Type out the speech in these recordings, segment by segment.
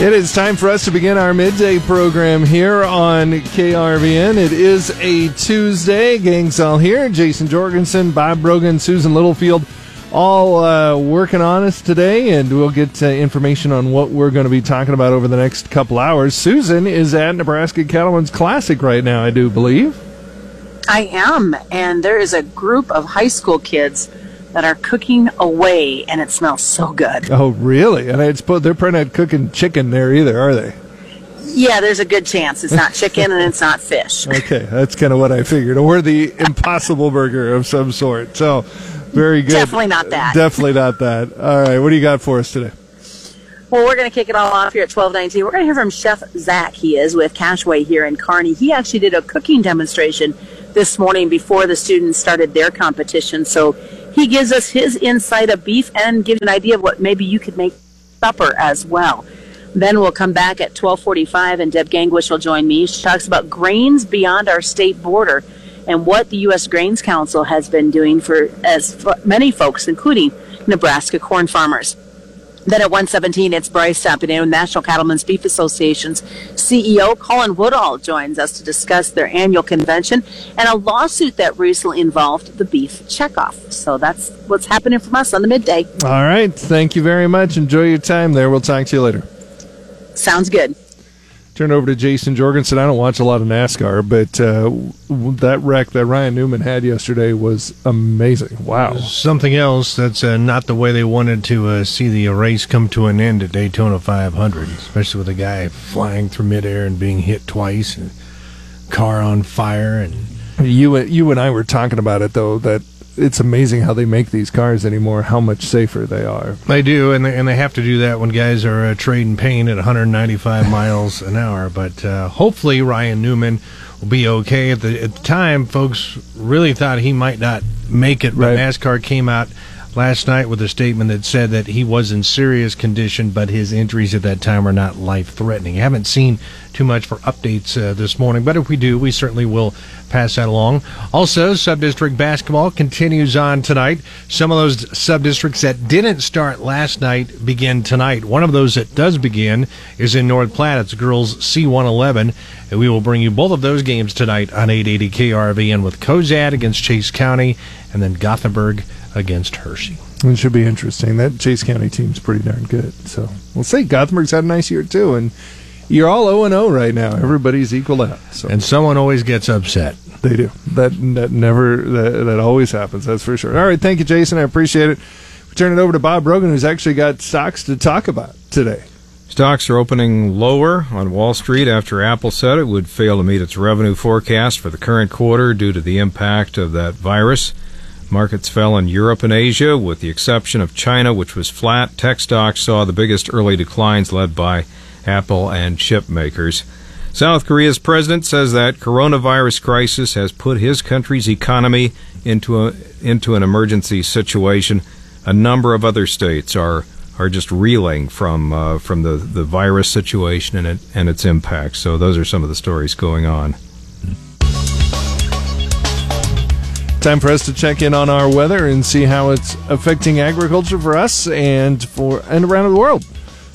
It is time for us to begin our midday program here on KRVN. It is a Tuesday. Gang's all here. Jason Jorgensen, Bob Brogan, Susan Littlefield, all uh, working on us today, and we'll get uh, information on what we're going to be talking about over the next couple hours. Susan is at Nebraska Cattlemen's Classic right now, I do believe. I am, and there is a group of high school kids that are cooking away, and it smells so good. Oh, really? And I suppose they're probably not cooking chicken there either, are they? Yeah, there's a good chance it's not chicken and it's not fish. Okay, that's kind of what I figured. Or the Impossible Burger of some sort. So, very good. Definitely not that. Definitely not that. All right, what do you got for us today? Well, we're going to kick it all off here at 1219. We're going to hear from Chef Zach. He is with Cash-Wa here in Kearney. He actually did a cooking demonstration this morning before the students started their competition. So he gives us his insight of beef and gives an idea of what maybe you could make supper as well. Then we'll come back at 1245 and Deb Gangwish will join me. She talks about grains beyond our state border and what the U.S. Grains Council has been doing for as many folks, including Nebraska corn farmers. Then at 117, it's Bryce Tappanino, National Cattlemen's Beef Association's CEO. Colin Woodall joins us to discuss their annual convention and a lawsuit that recently involved the beef checkoff. So that's what's happening from us on the midday. All right. Thank you very much. Enjoy your time there. We'll talk to you later. Sounds good. Turn over to Jason Jorgensen. I don't watch a lot of NASCAR, but uh, that wreck that Ryan Newman had yesterday was amazing. Wow. Something else that's uh, not the way they wanted to uh, see the race come to an end at Daytona 500, especially with a guy flying through midair and being hit twice, and car on fire, and you you and I were talking about it though that it's amazing how they make these cars anymore. How much safer they are. They do, and they, and they have to do that when guys are uh, trading pain at 195 miles an hour. But uh, hopefully, Ryan Newman will be okay. At the at the time, folks really thought he might not make it, but Right. NASCAR came out last night with a statement that said that he was in serious condition, but his injuries at that time are not life threatening. Haven't seen too much for updates uh, this morning, but if we do, we certainly will pass that along. Also, sub-district basketball continues on tonight. Some of those sub-districts that didn't start last night begin tonight. One of those that does begin is in North Platte. It's girls C111, and we will bring you both of those games tonight on 880 KRVN with Cozad against Chase County, and then Gothenburg against Hershey. It should be interesting. That Chase County team's pretty darn good. So we'll see. Gothenburg's had a nice year too, and you're all 0 and 0 right now. Everybody's equal out. So And someone always gets upset. they do. That that never that, that always happens. That's for sure. All right, thank you, Jason. I appreciate it. We turn it over to Bob Brogan, who's actually got stocks to talk about today. Stocks are opening lower on Wall Street after Apple said it would fail to meet its revenue forecast for the current quarter due to the impact of that virus. Markets fell in Europe and Asia, with the exception of China, which was flat. Tech stocks saw the biggest early declines, led by Apple and chip makers. South Korea's president says that coronavirus crisis has put his country's economy into a, into an emergency situation. A number of other states are are just reeling from uh, from the, the virus situation and it and its impact. So those are some of the stories going on. Time for us to check in on our weather and see how it's affecting agriculture for us and for and around the world.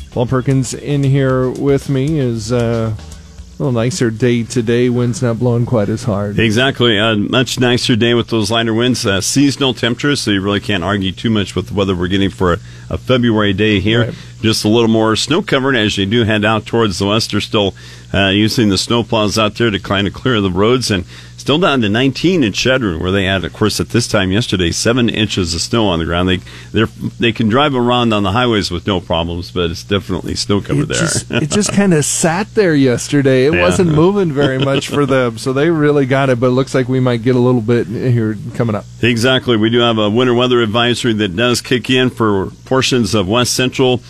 Paul Perkins in here with me is uh, a little nicer day today. Wind's not blowing quite as hard. Exactly. A much nicer day with those lighter winds. Uh, seasonal temperatures, so you really can't argue too much with the weather we're getting for a, a February day here. Right. Just a little more snow covered as you do head out towards the west. They're still uh, using the snow plows out there to kind of clear the roads and still down to 19 in Chadron, where they had, of course, at this time yesterday, seven inches of snow on the ground. They they they can drive around on the highways with no problems, but it's definitely snow covered It there. just, it just kind of sat there yesterday. It Yeah. wasn't moving very much for them, so they really got it. But it looks like we might get a little bit here coming up. Exactly. We do have a winter weather advisory that does kick in for portions of west central,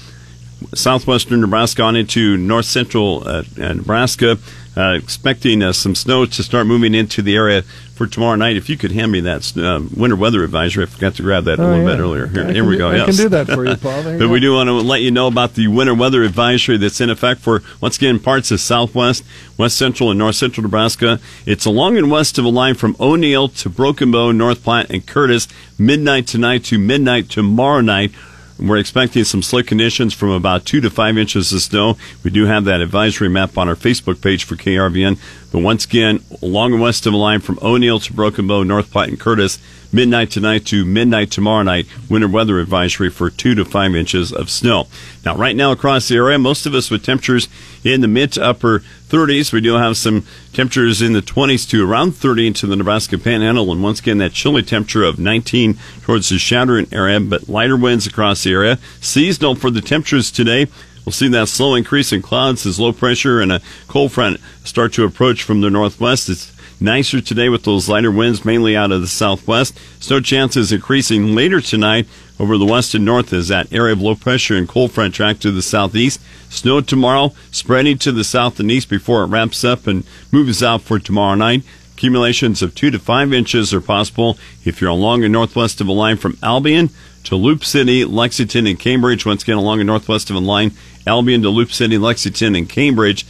southwestern Nebraska on into north central uh, uh, Nebraska. Uh, expecting uh, some snow to start moving into the area for tomorrow night. If you could hand me that uh, winter weather advisory, I forgot to grab that a Oh, little yeah. bit earlier. Here, here we do- go. I can do that for you, Paul. You but we do want to let you know about the winter weather advisory that's in effect for once again parts of southwest, west central, and north central Nebraska. It's along and west of a line from O'Neill to Broken Bow, North Platte, and Curtis, midnight tonight to midnight tomorrow night. We're expecting some slick conditions from about two to five inches of snow. We do have that advisory map on our Facebook page for KRVN. But once again, along and west of the line from O'Neill to Broken Bow, North Platte, and Curtis, midnight tonight to midnight tomorrow night, winter weather advisory for two to five inches of snow. Now, right now across the area, most of us with temperatures in the mid to upper 30s. We do have some temperatures in the 20s to around 30 into the Nebraska Panhandle, and once again, that chilly temperature of 19 towards the Chadron area, but lighter winds across the area. Seasonal for the temperatures today. We'll see that slow increase in clouds as low pressure and a cold front start to approach from the northwest. It's nicer today with those lighter winds mainly out of the southwest. Snow chances increasing later tonight over the west and north as that area of low pressure and cold front track to the southeast. Snow tomorrow spreading to the south and east before it wraps up and moves out for tomorrow night. Accumulations of two to five inches are possible if you're along the northwest of a line from Albion to Loop City, Lexington, and Cambridge. Once again, along the northwest of a line, Albion Loop City, Lexington, and Cambridge.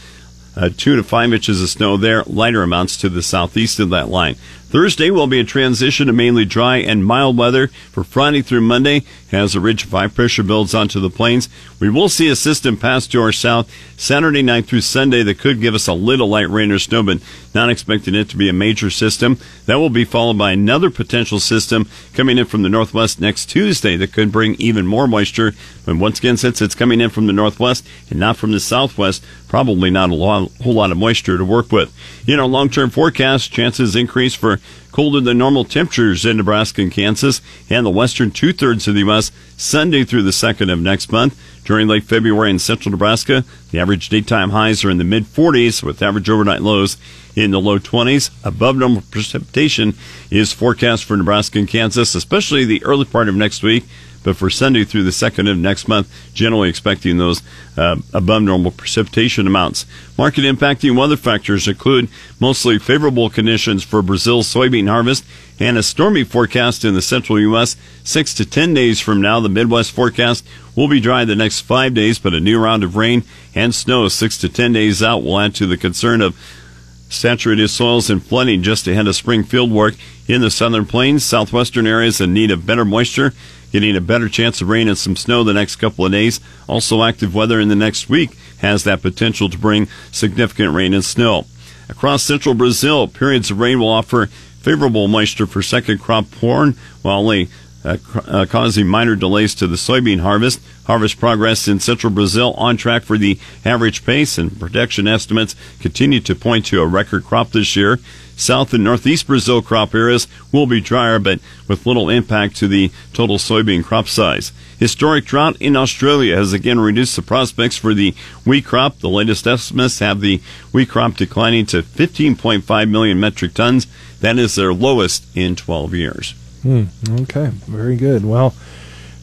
Uh, two to five inches of snow there, lighter amounts to the southeast of that line. Thursday will be a transition to mainly dry and mild weather for Friday through Monday as the ridge of high pressure builds onto the plains. We will see a system pass to our south Saturday night through Sunday that could give us a little light rain or snow, but not expecting it to be a major system. That will be followed by another potential system coming in from the northwest next Tuesday that could bring even more moisture. But once again, since it's coming in from the northwest and not from the southwest, probably not a lot, whole lot of moisture to work with. In our long-term forecast, chances increase for colder than normal temperatures in Nebraska and Kansas and the western two thirds of the U.S. Sunday through the second of next month. During late February in central Nebraska, the average daytime highs are in the mid 40s with average overnight lows in the low 20s. Above normal precipitation is forecast for Nebraska and Kansas, especially the early part of next week but for Sunday through the second of next month, generally expecting those uh, above normal precipitation amounts. Market impacting weather factors include mostly favorable conditions for Brazil's soybean harvest and a stormy forecast in the central U.S. Six to ten days from now, the Midwest forecast will be dry the next five days, but a new round of rain and snow six to ten days out will add to the concern of saturated soils and flooding just ahead of spring field work in the southern plains, southwestern areas in need of better moisture getting a better chance of rain and some snow the next couple of days. Also, active weather in the next week has that potential to bring significant rain and snow. Across central Brazil, periods of rain will offer favorable moisture for second crop corn, while only uh, uh, causing minor delays to the soybean harvest. Harvest progress in central Brazil on track for the average pace, and production estimates continue to point to a record crop this year. South and northeast Brazil crop areas will be drier, but with little impact to the total soybean crop size. Historic drought in Australia has again reduced the prospects for the wheat crop. The latest estimates have the wheat crop declining to 15.5 million metric tons. That is their lowest in 12 years. Hmm, okay, very good. Well,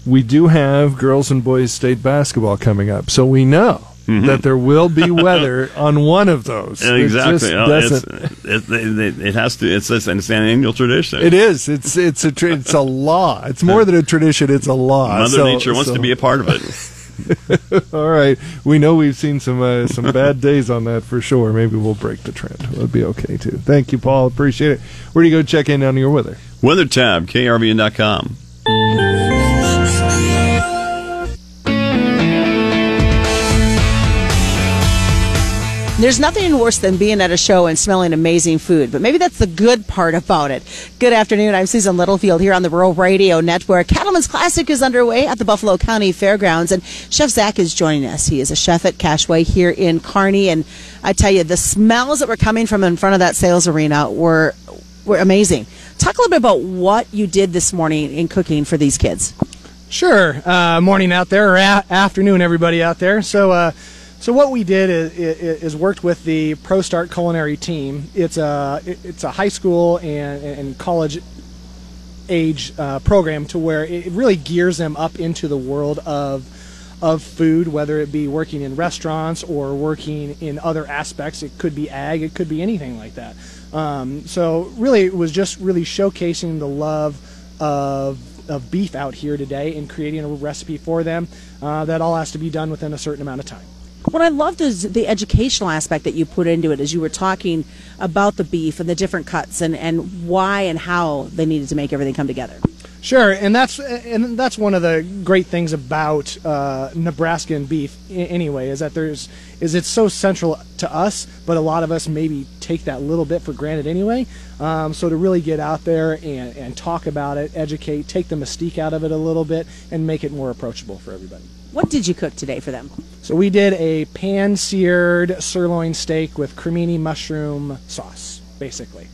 we do have girls and boys state basketball coming up, so we know Mm-hmm. that there will be weather on one of those. Exactly. It, it, it, has to. It's, it's, an annual tradition. It is. It's it's a it's a law. It's more than a tradition. It's a law. Mother so, Nature wants so. to be a part of it. All right. We know we've seen some uh, some bad days on that for sure. Maybe we'll break the trend. It'll be okay too. Thank you, Paul. Appreciate it. Where do you go check in on your weather? Weather tab, krvn.com. There's nothing worse than being at a show and smelling amazing food, but maybe that's the good part about it. Good afternoon. I'm Susan Littlefield here on the Rural Radio Network. Cattleman's Classic is underway at the Buffalo County Fairgrounds, and Chef Zach is joining us. He is a chef at Cash-Wa here in Kearney, and I tell you, the smells that were coming from in front of that sales arena were were amazing. Talk a little bit about what you did this morning in cooking for these kids. Sure. Uh, morning out there, or a- afternoon, everybody out there. So. Uh, so what we did is, is, worked with the ProStart culinary team. It's a it's a high school and, and college age uh, program to where it really gears them up into the world of of food, whether it be working in restaurants or working in other aspects. It could be ag, it could be anything like that. Um, so really, it was just really showcasing the love of of beef out here today and creating a recipe for them. Uh, that all has to be done within a certain amount of time. What I loved is the educational aspect that you put into it as you were talking about the beef and the different cuts and, and why and how they needed to make everything come together. Sure, and that's and that's one of the great things about uh, Nebraskan beef. Anyway, is that there's is it's so central to us, but a lot of us maybe take that little bit for granted anyway. Um, so to really get out there and, and talk about it, educate, take the mystique out of it a little bit, and make it more approachable for everybody. What did you cook today for them? So we did a pan seared sirloin steak with cremini mushroom sauce, basically.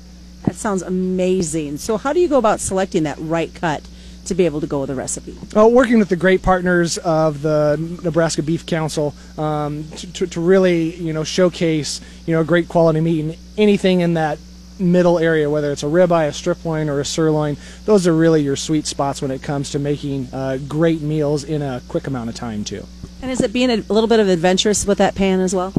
That sounds amazing. So, how do you go about selecting that right cut to be able to go with a recipe? Well, working with the great partners of the Nebraska Beef Council um, to, to, to, really, you know, showcase, you know, great quality meat and anything in that middle area, whether it's a ribeye, a strip loin, or a sirloin. Those are really your sweet spots when it comes to making uh, great meals in a quick amount of time, too. And is it being a little bit of adventurous with that pan as well?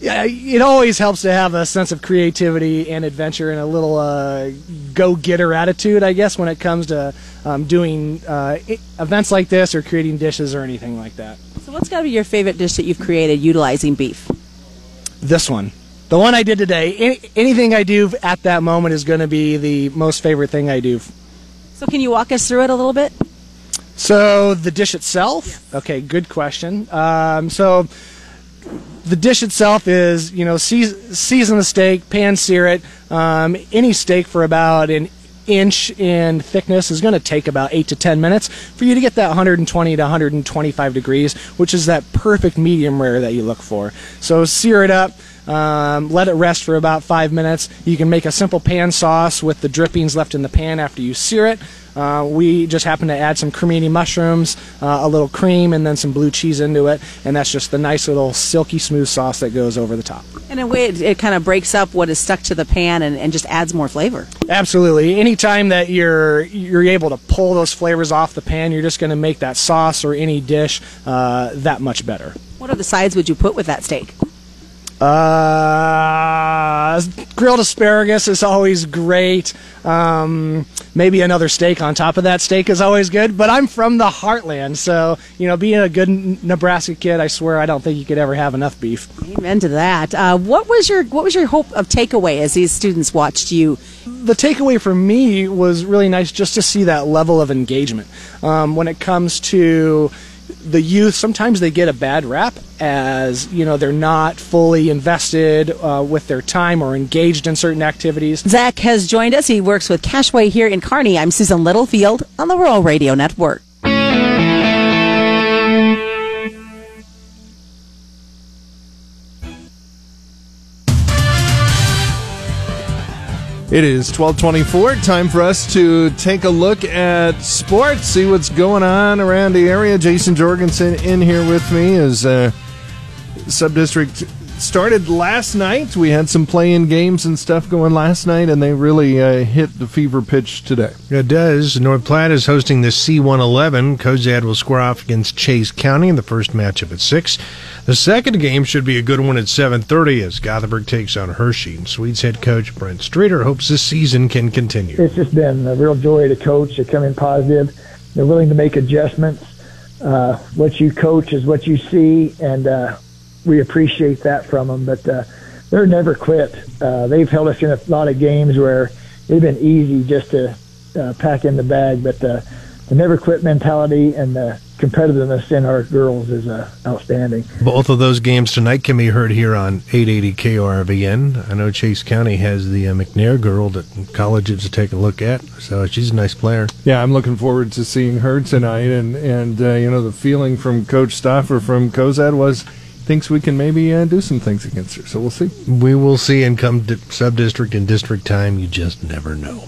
yeah, it always helps to have a sense of creativity and adventure and a little uh, go-getter attitude, I guess, when it comes to um, doing uh, events like this or creating dishes or anything like that. So, what's got to be your favorite dish that you've created utilizing beef? This one. The one I did today. Any, anything I do at that moment is going to be the most favorite thing I do. So, can you walk us through it a little bit? So, the dish itself? Yes. Okay, good question. Um, so, the dish itself is, you know, season the steak, pan sear it. Um, any steak for about an inch in thickness is going to take about 8 to 10 minutes for you to get that 120 to 125 degrees, which is that perfect medium rare that you look for. So sear it up. Um, let it rest for about five minutes. You can make a simple pan sauce with the drippings left in the pan after you sear it. Uh, we just happen to add some cremini mushrooms, uh, a little cream, and then some blue cheese into it, and that's just the nice little silky smooth sauce that goes over the top. In a way, it, it kind of breaks up what is stuck to the pan and, and just adds more flavor. Absolutely. Anytime that you're you're able to pull those flavors off the pan, you're just going to make that sauce or any dish uh, that much better. What other sides would you put with that steak? Uh, grilled asparagus is always great. Um, maybe another steak on top of that steak is always good. But I'm from the heartland, so you know, being a good Nebraska kid, I swear I don't think you could ever have enough beef. Amen to that. Uh, what was your what was your hope of takeaway as these students watched you? The takeaway for me was really nice just to see that level of engagement um, when it comes to the youth sometimes they get a bad rap as you know they're not fully invested uh, with their time or engaged in certain activities. Zach has joined us. He works with Cash-Wa here in Kearney. I'm Susan Littlefield on the Rural Radio Network. It is 1224. Time for us to take a look at sports, see what's going on around the area. Jason Jorgensen in here with me as uh, Subdistrict started last night. We had some playing games and stuff going last night, and they really uh, hit the fever pitch today. It does. North Platte is hosting the C111. Cozad will square off against Chase County in the first matchup at 6. The second game should be a good one at 7.30 as Gothenburg takes on Hershey. And Swedes head coach Brent Streeter hopes this season can continue. It's just been a real joy to coach. They come in positive. They're willing to make adjustments. Uh, what you coach is what you see, and uh, we appreciate that from them. But uh, they're never quit. Uh, they've held us in a lot of games where it's been easy just to uh, pack in the bag. But uh, the never quit mentality and the competitiveness in our girls is uh, outstanding. Both of those games tonight can be heard here on 880 KRVN. I know Chase County has the uh, McNair girl that colleges to take a look at, so she's a nice player. Yeah, I'm looking forward to seeing her tonight, and and uh, you know the feeling from Coach Stoffer from Cozad was thinks we can maybe uh, do some things against her. So we'll see. We will see. And come sub district and district time, you just never know.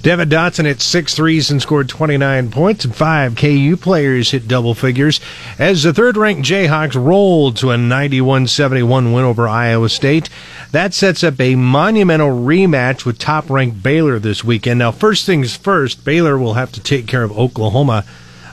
Devin Dotson hit six threes and scored 29 points, and five KU players hit double figures as the third ranked Jayhawks rolled to a 91 71 win over Iowa State. That sets up a monumental rematch with top ranked Baylor this weekend. Now, first things first, Baylor will have to take care of Oklahoma.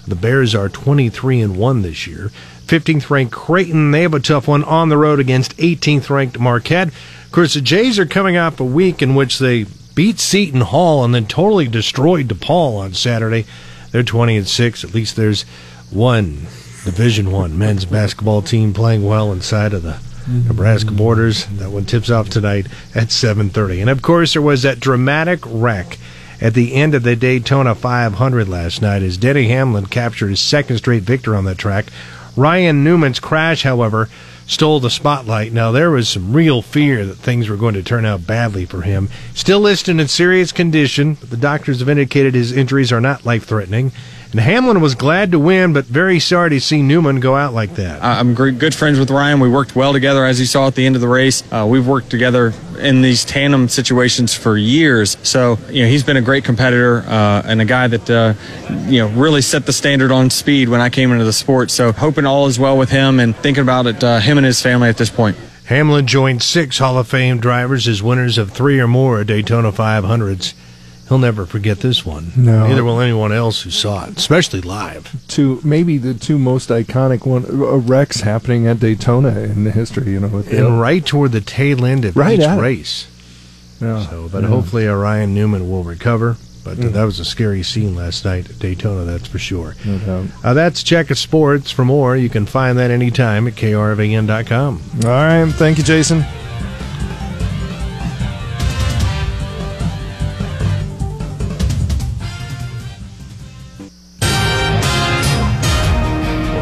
The Bears are 23 and 1 this year. 15th ranked Creighton. They have a tough one on the road against 18th ranked Marquette. Of course, the Jays are coming off a week in which they beat Seton Hall and then totally destroyed DePaul on Saturday. They're 20 and 6. At least there's one Division One men's basketball team playing well inside of the mm-hmm. Nebraska borders. That one tips off tonight at 7:30. And of course, there was that dramatic wreck at the end of the Daytona 500 last night as Denny Hamlin captured his second straight victory on that track. Ryan Newman's crash, however, stole the spotlight. Now, there was some real fear that things were going to turn out badly for him. Still listed in serious condition, but the doctors have indicated his injuries are not life threatening. And Hamlin was glad to win, but very sorry to see Newman go out like that. I'm good friends with Ryan. We worked well together, as you saw at the end of the race. Uh, we've worked together in these tandem situations for years. So, you know, he's been a great competitor uh, and a guy that, uh, you know, really set the standard on speed when I came into the sport. So, hoping all is well with him and thinking about it, uh, him and his family at this point. Hamlin joined six Hall of Fame drivers as winners of three or more Daytona 500s he'll never forget this one. No. Neither will anyone else who saw it, especially live. Two, maybe the two most iconic one uh, wrecks happening at Daytona in the history. You know, with and right toward the tail end of right each race. Yeah. So, but yeah. hopefully, Ryan Newman will recover. But mm. that was a scary scene last night at Daytona, that's for sure. No. Uh, that's Check of Sports. For more, you can find that anytime at krvn.com. All right. Thank you, Jason.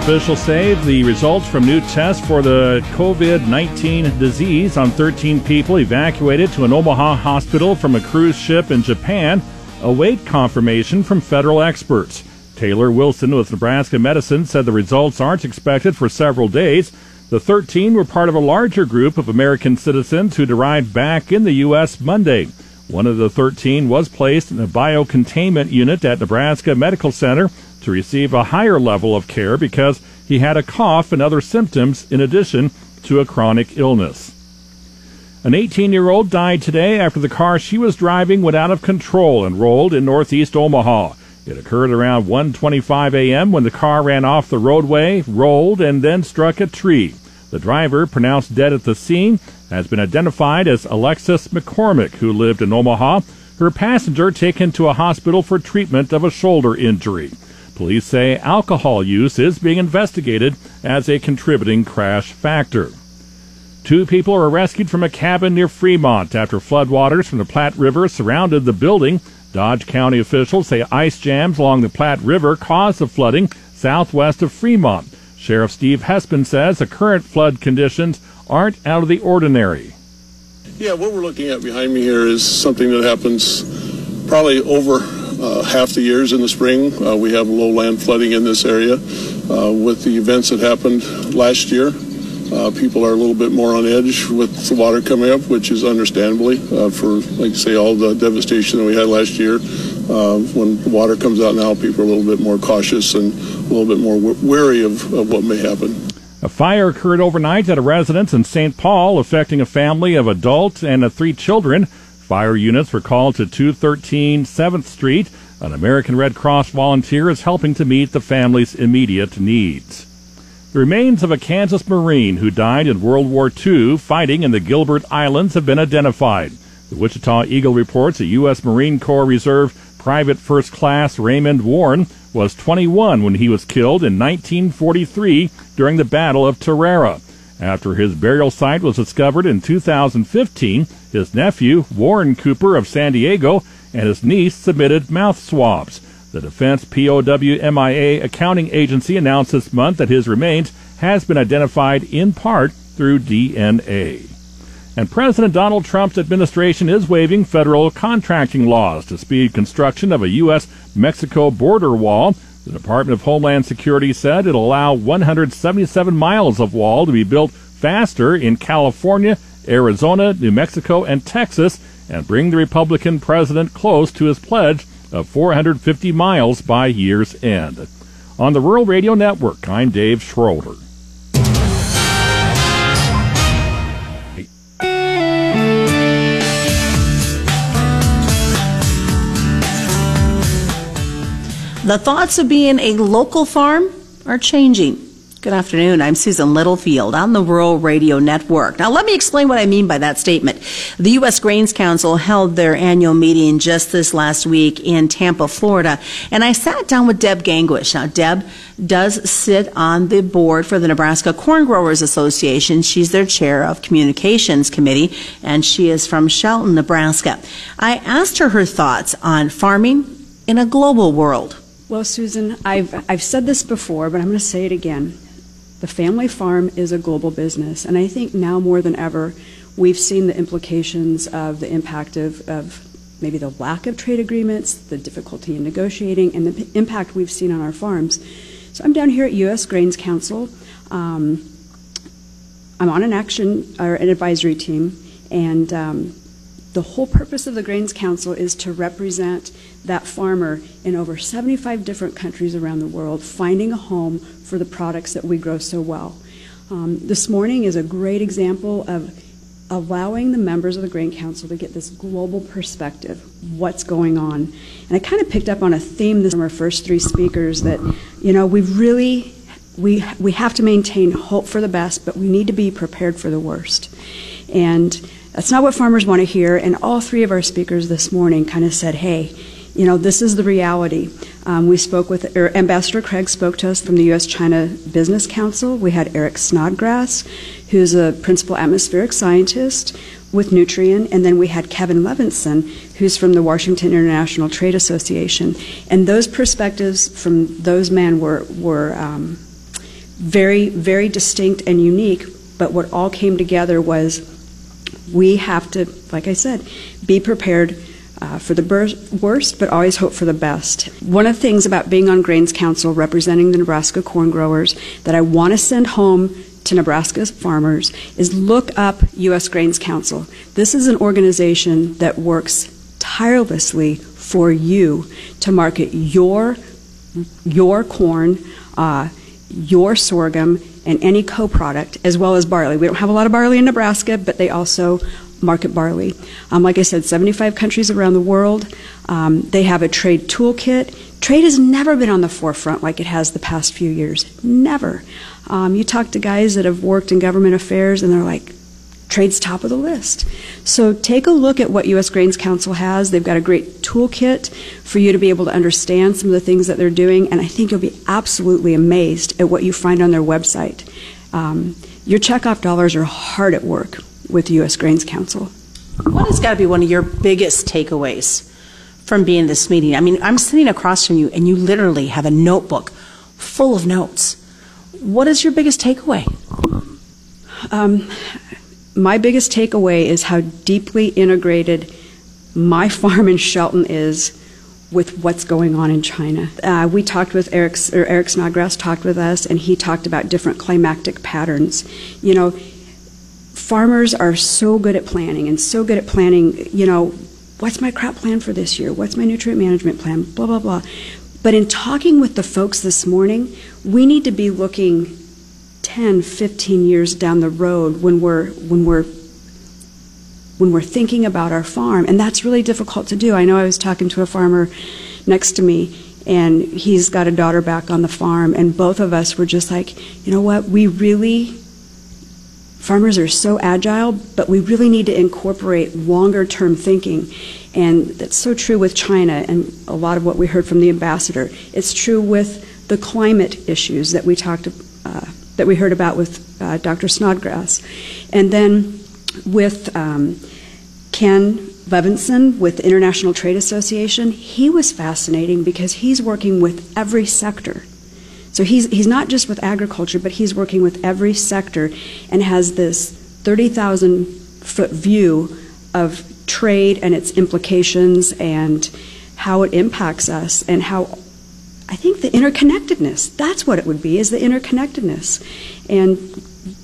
Officials say the results from new tests for the COVID 19 disease on 13 people evacuated to an Omaha hospital from a cruise ship in Japan await confirmation from federal experts. Taylor Wilson with Nebraska Medicine said the results aren't expected for several days. The 13 were part of a larger group of American citizens who arrived back in the U.S. Monday. One of the 13 was placed in a biocontainment unit at Nebraska Medical Center receive a higher level of care because he had a cough and other symptoms in addition to a chronic illness. An 18 year old died today after the car she was driving went out of control and rolled in northeast Omaha. It occurred around 1:25 a.m. when the car ran off the roadway, rolled, and then struck a tree. The driver, pronounced dead at the scene, has been identified as Alexis McCormick, who lived in Omaha. Her passenger taken to a hospital for treatment of a shoulder injury. Police say alcohol use is being investigated as a contributing crash factor. Two people are rescued from a cabin near Fremont after floodwaters from the Platte River surrounded the building. Dodge County officials say ice jams along the Platte River caused the flooding southwest of Fremont. Sheriff Steve Hespen says the current flood conditions aren't out of the ordinary. Yeah, what we're looking at behind me here is something that happens probably over uh, half the years in the spring. Uh, we have lowland flooding in this area. Uh, with the events that happened last year, uh, people are a little bit more on edge with the water coming up, which is understandably uh, for, like say, all the devastation that we had last year. Uh, when the water comes out now, people are a little bit more cautious and a little bit more wary of, of what may happen. A fire occurred overnight at a residence in St. Paul, affecting a family of adults and three children. Fire units were called to 213 7th Street. An American Red Cross volunteer is helping to meet the family's immediate needs. The remains of a Kansas Marine who died in World War II fighting in the Gilbert Islands have been identified. The Wichita Eagle reports a U.S. Marine Corps Reserve Private First Class Raymond Warren was 21 when he was killed in 1943 during the Battle of Tarawa. After his burial site was discovered in 2015, his nephew, Warren Cooper of San Diego, and his niece submitted mouth swabs. The Defense POWMIA accounting agency announced this month that his remains has been identified in part through DNA. And President Donald Trump's administration is waiving federal contracting laws to speed construction of a U.S. Mexico border wall the Department of Homeland Security said it'll allow 177 miles of wall to be built faster in California, Arizona, New Mexico, and Texas, and bring the Republican president close to his pledge of 450 miles by year's end. On the Rural Radio Network, I'm Dave Schroeder. The thoughts of being a local farm are changing. Good afternoon. I'm Susan Littlefield on the Rural Radio Network. Now, let me explain what I mean by that statement. The U.S. Grains Council held their annual meeting just this last week in Tampa, Florida, and I sat down with Deb Gangwish. Now, Deb does sit on the board for the Nebraska Corn Growers Association. She's their chair of communications committee, and she is from Shelton, Nebraska. I asked her her thoughts on farming in a global world. Well, Susan, I've, I've said this before, but I'm going to say it again. The family farm is a global business, and I think now more than ever, we've seen the implications of the impact of, of maybe the lack of trade agreements, the difficulty in negotiating, and the impact we've seen on our farms. So I'm down here at U.S. Grains Council. Um, I'm on an action or an advisory team, and um, the whole purpose of the Grains Council is to represent that farmer in over 75 different countries around the world, finding a home for the products that we grow so well. Um, this morning is a great example of allowing the members of the Grain Council to get this global perspective, what's going on. And I kind of picked up on a theme this from our first three speakers that, you know, we really we we have to maintain hope for the best, but we need to be prepared for the worst. And that's not what farmers want to hear. And all three of our speakers this morning kind of said, hey, you know, this is the reality. Um, we spoke with, er, Ambassador Craig spoke to us from the U.S. China Business Council. We had Eric Snodgrass, who's a principal atmospheric scientist with Nutrien, and then we had Kevin Levinson, who's from the Washington International Trade Association. And those perspectives from those men were, were um, very, very distinct and unique, but what all came together was we have to, like I said, be prepared uh, for the bur- worst, but always hope for the best. One of the things about being on Grains Council, representing the Nebraska corn growers, that I want to send home to Nebraska farmers is look up U.S. Grains Council. This is an organization that works tirelessly for you to market your your corn, uh, your sorghum, and any co-product, as well as barley. We don't have a lot of barley in Nebraska, but they also market barley. Um, like I said, 75 countries around the world. Um, they have a trade toolkit. Trade has never been on the forefront like it has the past few years. Never. Um, you talk to guys that have worked in government affairs, and they're like, trade's top of the list. So take a look at what U.S. Grains Council has. They've got a great toolkit for you to be able to understand some of the things that they're doing, and I think you'll be absolutely amazed at what you find on their website. Um, your checkoff dollars are hard at work with the U.S. Grains Council. What has got to be one of your biggest takeaways from being in this meeting? I mean, I'm sitting across from you, and you literally have a notebook full of notes. What is your biggest takeaway? Um, my biggest takeaway is how deeply integrated my farm in Shelton is with what's going on in China. Uh, we talked with Eric, or Eric Snodgrass talked with us, and he talked about different climatic patterns. You know, farmers are so good at planning and so good at planning, you know, what's my crop plan for this year? What's my nutrient management plan? Blah, blah, blah. But in talking with the folks this morning, we need to be looking 10, 15 years down the road when we're when we're when we're thinking about our farm, and that's really difficult to do. I know I was talking to a farmer next to me, and he's got a daughter back on the farm, and both of us were just like, you know what, we really farmers are so agile, but we really need to incorporate longer term thinking. And that's so true with China and a lot of what we heard from the ambassador. It's true with the climate issues that we talked uh, that we heard about with uh, Dr. Snodgrass. And then with um, Ken Levinson with the International Trade Association, he was fascinating because he's working with every sector. So he's, he's not just with agriculture, but he's working with every sector and has this 30,000 foot view of trade and its implications and how it impacts us and how I think the interconnectedness, that's what it would be, is the interconnectedness. And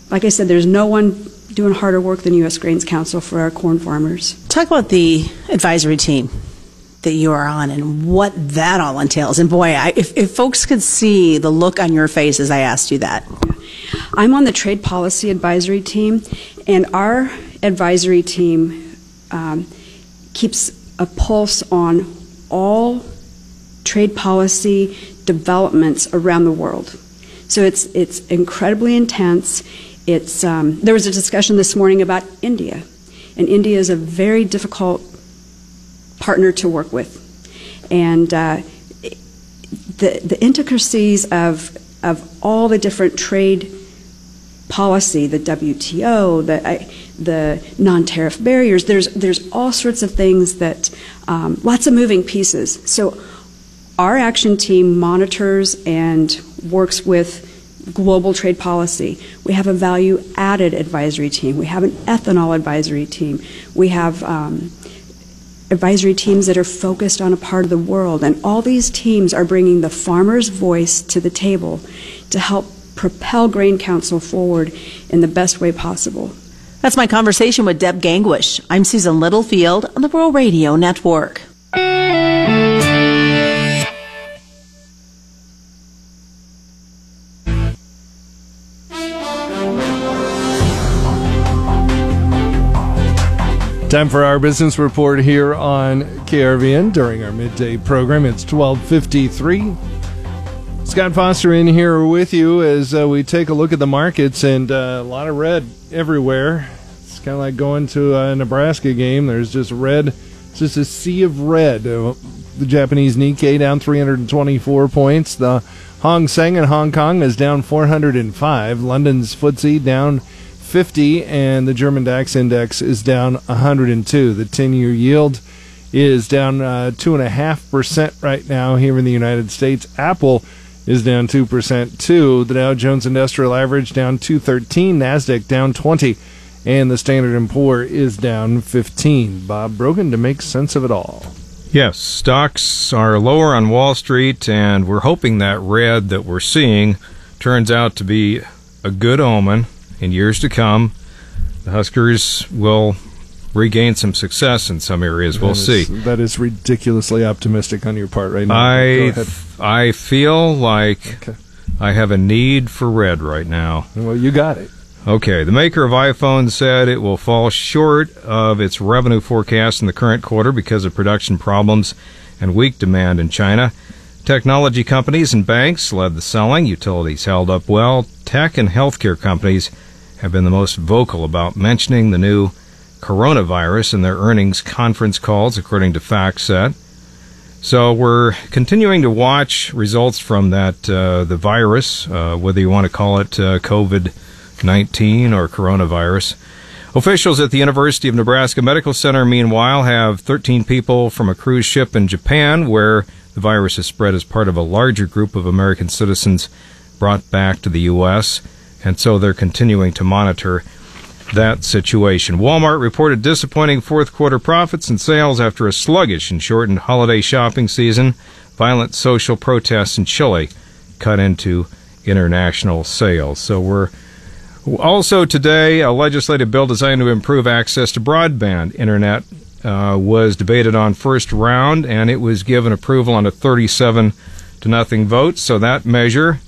like I said, there's no one doing harder work than U.S. Grains Council for our corn farmers. Talk about the advisory team that you are on and what that all entails. And boy, I, if, if folks could see the look on your face as I asked you that. I'm on the trade policy advisory team, and our advisory team um, keeps a pulse on all trade policy developments around the world. So it's it's incredibly intense. It's um, there was a discussion this morning about India, and India is a very difficult partner to work with, and uh, the the intricacies of of all the different trade policy, the WTO, the the non-tariff barriers. There's there's all sorts of things that um, lots of moving pieces. So our action team monitors and works with global trade policy. We have a value added advisory team. We have an ethanol advisory team. We have um, advisory teams that are focused on a part of the world. And all these teams are bringing the farmer's voice to the table to help propel Grain Council forward in the best way possible. That's my conversation with Deb Gangwish. I'm Susan Littlefield on the Rural Radio Network. Time for our business report here on KRVN during our midday program. It's 1253. Scott Foster in here with you as uh, we take a look at the markets and uh, a lot of red everywhere. It's kind of like going to a Nebraska game. There's just red, it's just a sea of red. Uh, the Japanese Nikkei down 324 points. The Hang Seng in Hong Kong is down 405. London's FTSE down 50, and the German DAX index is down 102. The 10 year yield is down uh, 2.5% right now here in the United States. Apple is down 2% too. The Dow Jones Industrial Average down 213, Nasdaq down 20, and the Standard & Poor is down 15. Bob Brogan to make sense of it all. Yes, stocks are lower on Wall Street, and we're hoping that red that we're seeing turns out to be a good omen in years to come. The Huskers will regain some success in some areas. We'll That is- see. That is ridiculously optimistic on your part right now. I feel like I have a need for red right now. Well, you got it. Okay, the maker of iPhone said it will fall short of its revenue forecast in the current quarter because of production problems and weak demand in China. Technology companies and banks led the selling. Utilities held up well. Tech and healthcare companies have been the most vocal about mentioning the new coronavirus in their earnings conference calls, according to FactSet. So we're continuing to watch results from that uh, the virus, uh, whether you want to call it uh, COVID nineteen or coronavirus. Officials at the University of Nebraska Medical Center, meanwhile, have 13 people from a cruise ship in Japan where the virus has spread as part of a larger group of American citizens brought back to the U.S. And so they're continuing to monitor that situation. Walmart reported disappointing fourth quarter profits and sales after a sluggish and shortened holiday shopping season. Violent social protests in Chile cut into international sales. So we're also today a legislative bill designed to improve access to broadband internet uh, was debated on first round and it was given approval on a 37 to nothing vote. So that measure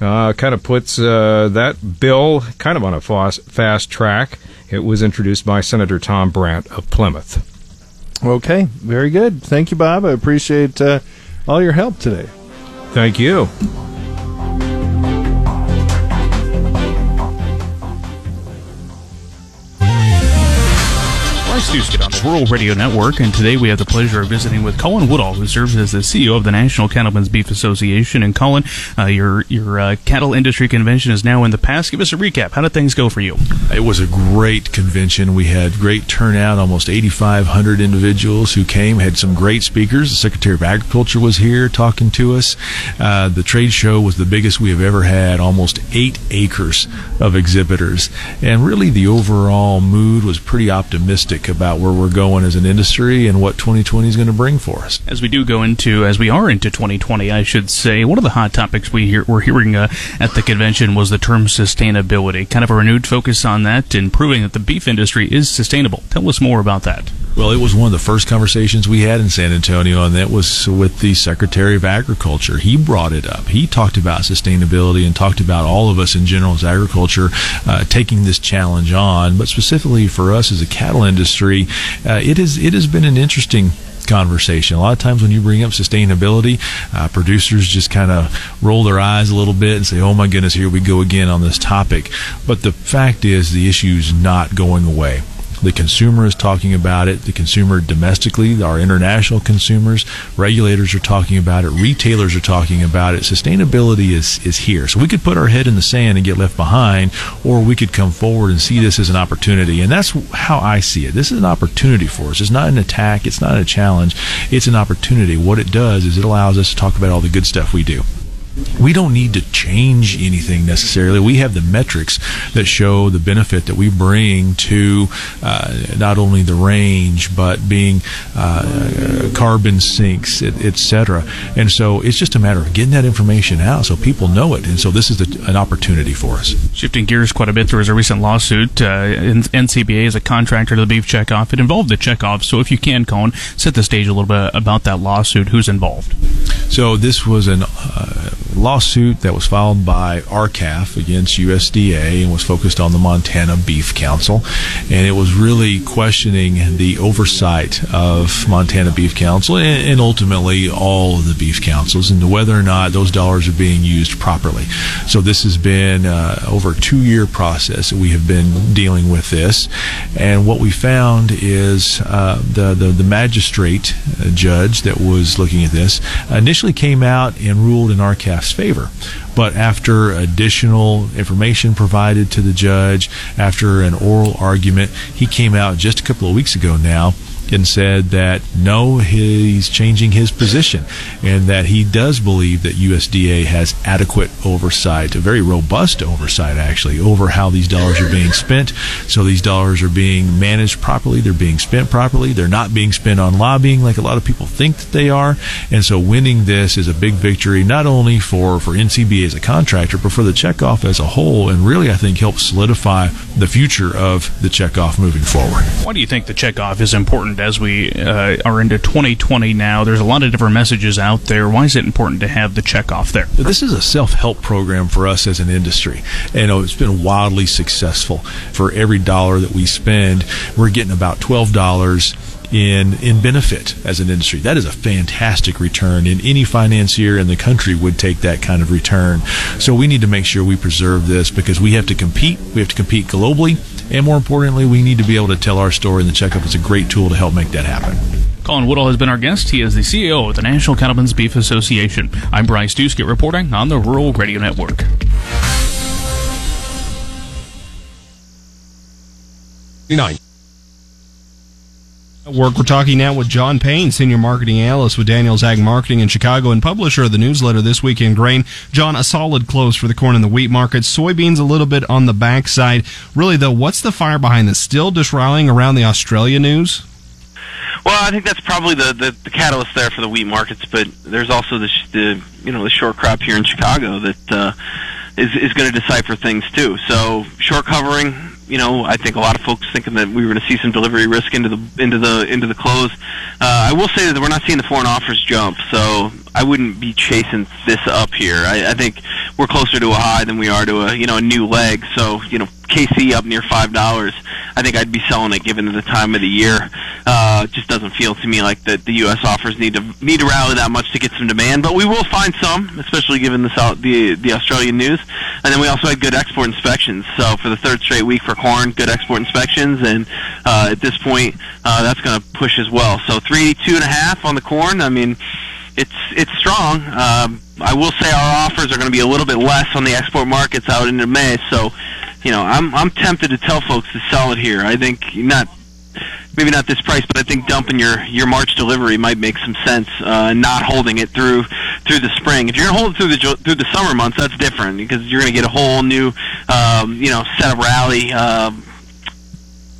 uh, kind of puts uh, that bill kind of on a fast, fast track. It was introduced by Senator Tom Brandt of Plymouth. Okay, very good. Thank you, Bob. I appreciate uh, all your help today. Thank you. Duskett on the Rural Radio Network, and today we have the pleasure of visiting with Colin Woodall, who serves as the CEO of the National Cattlemen's Beef Association. And Colin, uh, your your uh, cattle industry convention is now in the past. Give us a recap. How did things go for you? It was a great convention. We had great turnout, almost 8,500 individuals who came, had some great speakers. The Secretary of Agriculture was here talking to us. Uh, the trade show was the biggest we have ever had, almost eight acres of exhibitors. And really, the overall mood was pretty optimistic about where we're going as an industry and what 2020 is going to bring for us. As we do go into, as we are into 2020, I should say, one of the hot topics we hear, we're hearing uh, at the convention was the term sustainability. Kind of a renewed focus on that and proving that the beef industry is sustainable. Tell us more about that. Well, it was one of the first conversations we had in San Antonio, and that was with the Secretary of Agriculture. He brought it up. He talked about sustainability and talked about all of us in general as agriculture uh, taking this challenge on. But specifically for us as a cattle industry, uh, it is it has been an interesting conversation. A lot of times when you bring up sustainability, uh, producers just kind of roll their eyes a little bit and say, "Oh my goodness, here we go again on this topic." But the fact is, the issue is not going away. The consumer is talking about it. The consumer domestically, our international consumers, regulators are talking about it. Retailers are talking about it. Sustainability is, is here. So we could put our head in the sand and get left behind, or we could come forward and see this as an opportunity. And that's how I see it. This is an opportunity for us. It's not an attack. It's not a challenge. It's an opportunity. What it does is it allows us to talk about all the good stuff we do we don't need to change anything necessarily. We have the metrics that show the benefit that we bring to uh, not only the range but being uh, carbon sinks, etc. Et and so it's just a matter of getting that information out so people know it. And so this is a, an opportunity for us. Shifting gears quite a bit, there was a recent lawsuit. Uh, NCBA is a contractor to the beef checkoff. It involved the checkoff. So if you can, Colin, set the stage a little bit about that lawsuit. Who's involved? So this was an uh, lawsuit that was filed by R-CALF against USDA and was focused on the Montana Beef Council. And it was really questioning the oversight of Montana Beef Council and, and ultimately all of the beef councils and whether or not those dollars are being used properly. So this has been uh, over a two year process that we have been dealing with this. And what we found is uh, the, the, the magistrate uh, judge that was looking at this initially came out and ruled in Favor. But after additional information provided to the judge, after an oral argument, he came out just a couple of weeks ago now and said that no, he's changing his position and that he does believe that USDA has adequate oversight, a very robust oversight actually, over how these dollars are being spent. So these dollars are being managed properly, they're being spent properly, they're not being spent on lobbying like a lot of people think that they are. And so winning this is a big victory, not only for, for NCBA as a contractor, but for the checkoff as a whole, and really, I think, helps solidify the future of the checkoff moving forward. Why do you think the checkoff is important as we uh, are into 2020 now? There's a lot of different messages out there. Why is it important to have the checkoff there? This is a self help program for us as an industry. And it's been wildly successful. For every dollar that we spend, we're getting about $12 in in benefit as an industry. That is a fantastic return, and any financier in the country would take that kind of return. So we need to make sure we preserve this because we have to compete. We have to compete globally, and more importantly, we need to be able to tell our story. And the checkoff is a great tool to help make that happen. Colin Woodall has been our guest. He is the CEO of the National Cattlemen's Beef Association. I'm Bryce Doeschot reporting on the Rural Radio Network. Nine. Work. We're talking now with John Payne, Senior Marketing Analyst with Daniels Ag Marketing in Chicago and publisher of the newsletter This Week in Grain. John, a solid close for the corn and the wheat markets. Soybeans a little bit on the backside. Really, though, what's the fire behind this? Still just rallying around the Australia news? Well, I think that's probably the, the, the catalyst there for the wheat markets, but there's also the, the you know the short crop here in Chicago that uh, is is going to decipher things too. So short covering, you know, I think a lot of folks thinking that we were going to see some delivery risk into the into the into the close. Uh, I will say that we're not seeing the foreign offers jump, so I wouldn't be chasing this up here. I, I think we're closer to a high than we are to a you know a new leg. So you know, KC up near five dollars. I think I'd be selling it given the time of the year. Uh, it just doesn't feel to me like that the U.S. offers need to need to rally that much to get some demand, but we will find some, especially given the South, the the Australian news. And then we also had good export inspections. So for the third straight week for corn, good export inspections, and uh, at this point, uh, that's going to push as well. So three, two and a half on the corn. I mean, it's it's strong. Um, I will say our offers are going to be a little bit less on the export markets out into May. So, you know, I'm I'm tempted to tell folks to sell it here. I think not maybe not this price, but I think dumping your your March delivery might make some sense. Uh, not holding it through through the spring. If you're gonna hold it through the through the summer months, that's different because you're gonna get a whole new um, you know set of rally. Um,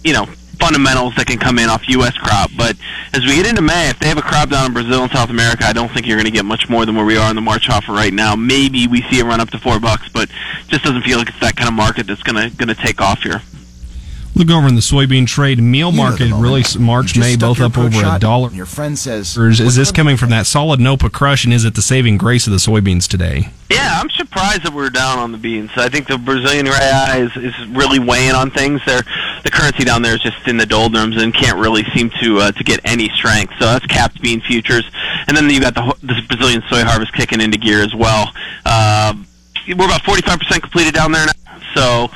you know fundamentals that can come in off U.S. crop. But as we get into May, if they have a crop down in Brazil and South America, I don't think you're going to get much more than where we are in the March offer right now. Maybe we see a run up to four bucks, but just doesn't feel like it's that kind of market that's going to going to take off here. Look over in the soybean trade meal market. Really, March, May, both up over a dollar. Your friend says, "Is this coming from that solid Nopa crush, and is it the saving grace of the soybeans today?" Yeah, I'm surprised that we're down on the beans. I think the Brazilian real is, is really weighing on things. They're the currency down there is just in the doldrums and can't really seem to uh, to get any strength. So that's capped bean futures, and then you got the, the Brazilian soy harvest kicking into gear as well. Uh, we're about 45% completed down there now. So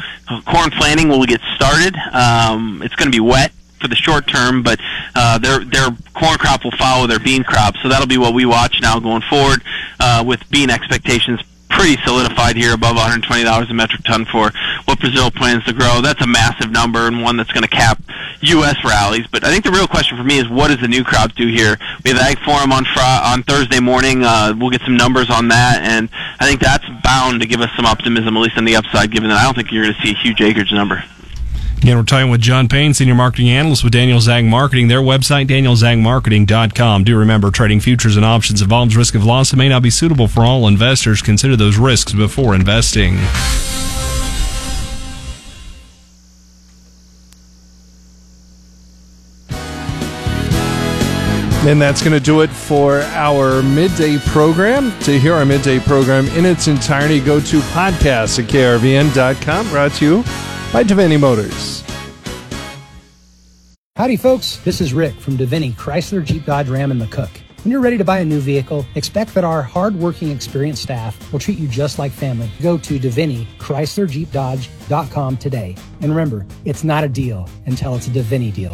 corn planting will get started. Um, it's going to be wet for the short term, but uh, their their corn crop will follow their bean crop. So that'll be what we watch now going forward uh, with bean expectations pretty solidified here above $120 a metric ton for what Brazil plans to grow. That's a massive number and one that's going to cap U.S. rallies. But I think the real question for me is what does the new crop do here? We have Ag Forum on on Thursday morning. Uh, we'll get some numbers on that, and I think that's bound to give us some optimism, at least on the upside, given that I don't think you're going to see a huge acreage number. Again, we're talking with John Payne, Senior Marketing Analyst with Daniel Ag Marketing. Their website, danielsagmarketing.com. Do remember, trading futures and options involves risk of loss and may not be suitable for all investors. Consider those risks before investing. And that's going to do it for our midday program. To hear our midday program in its entirety, go to podcast at krvn.com. Brought to you by Devaney Motors. Howdy, folks. This is Rick from Devaney Chrysler Jeep Dodge Ram and McCook. When you're ready to buy a new vehicle, expect that our hardworking, experienced staff will treat you just like family. Go to Devaney Chrysler Jeep Dodge.com today. And remember, it's not a deal until it's a Devaney deal.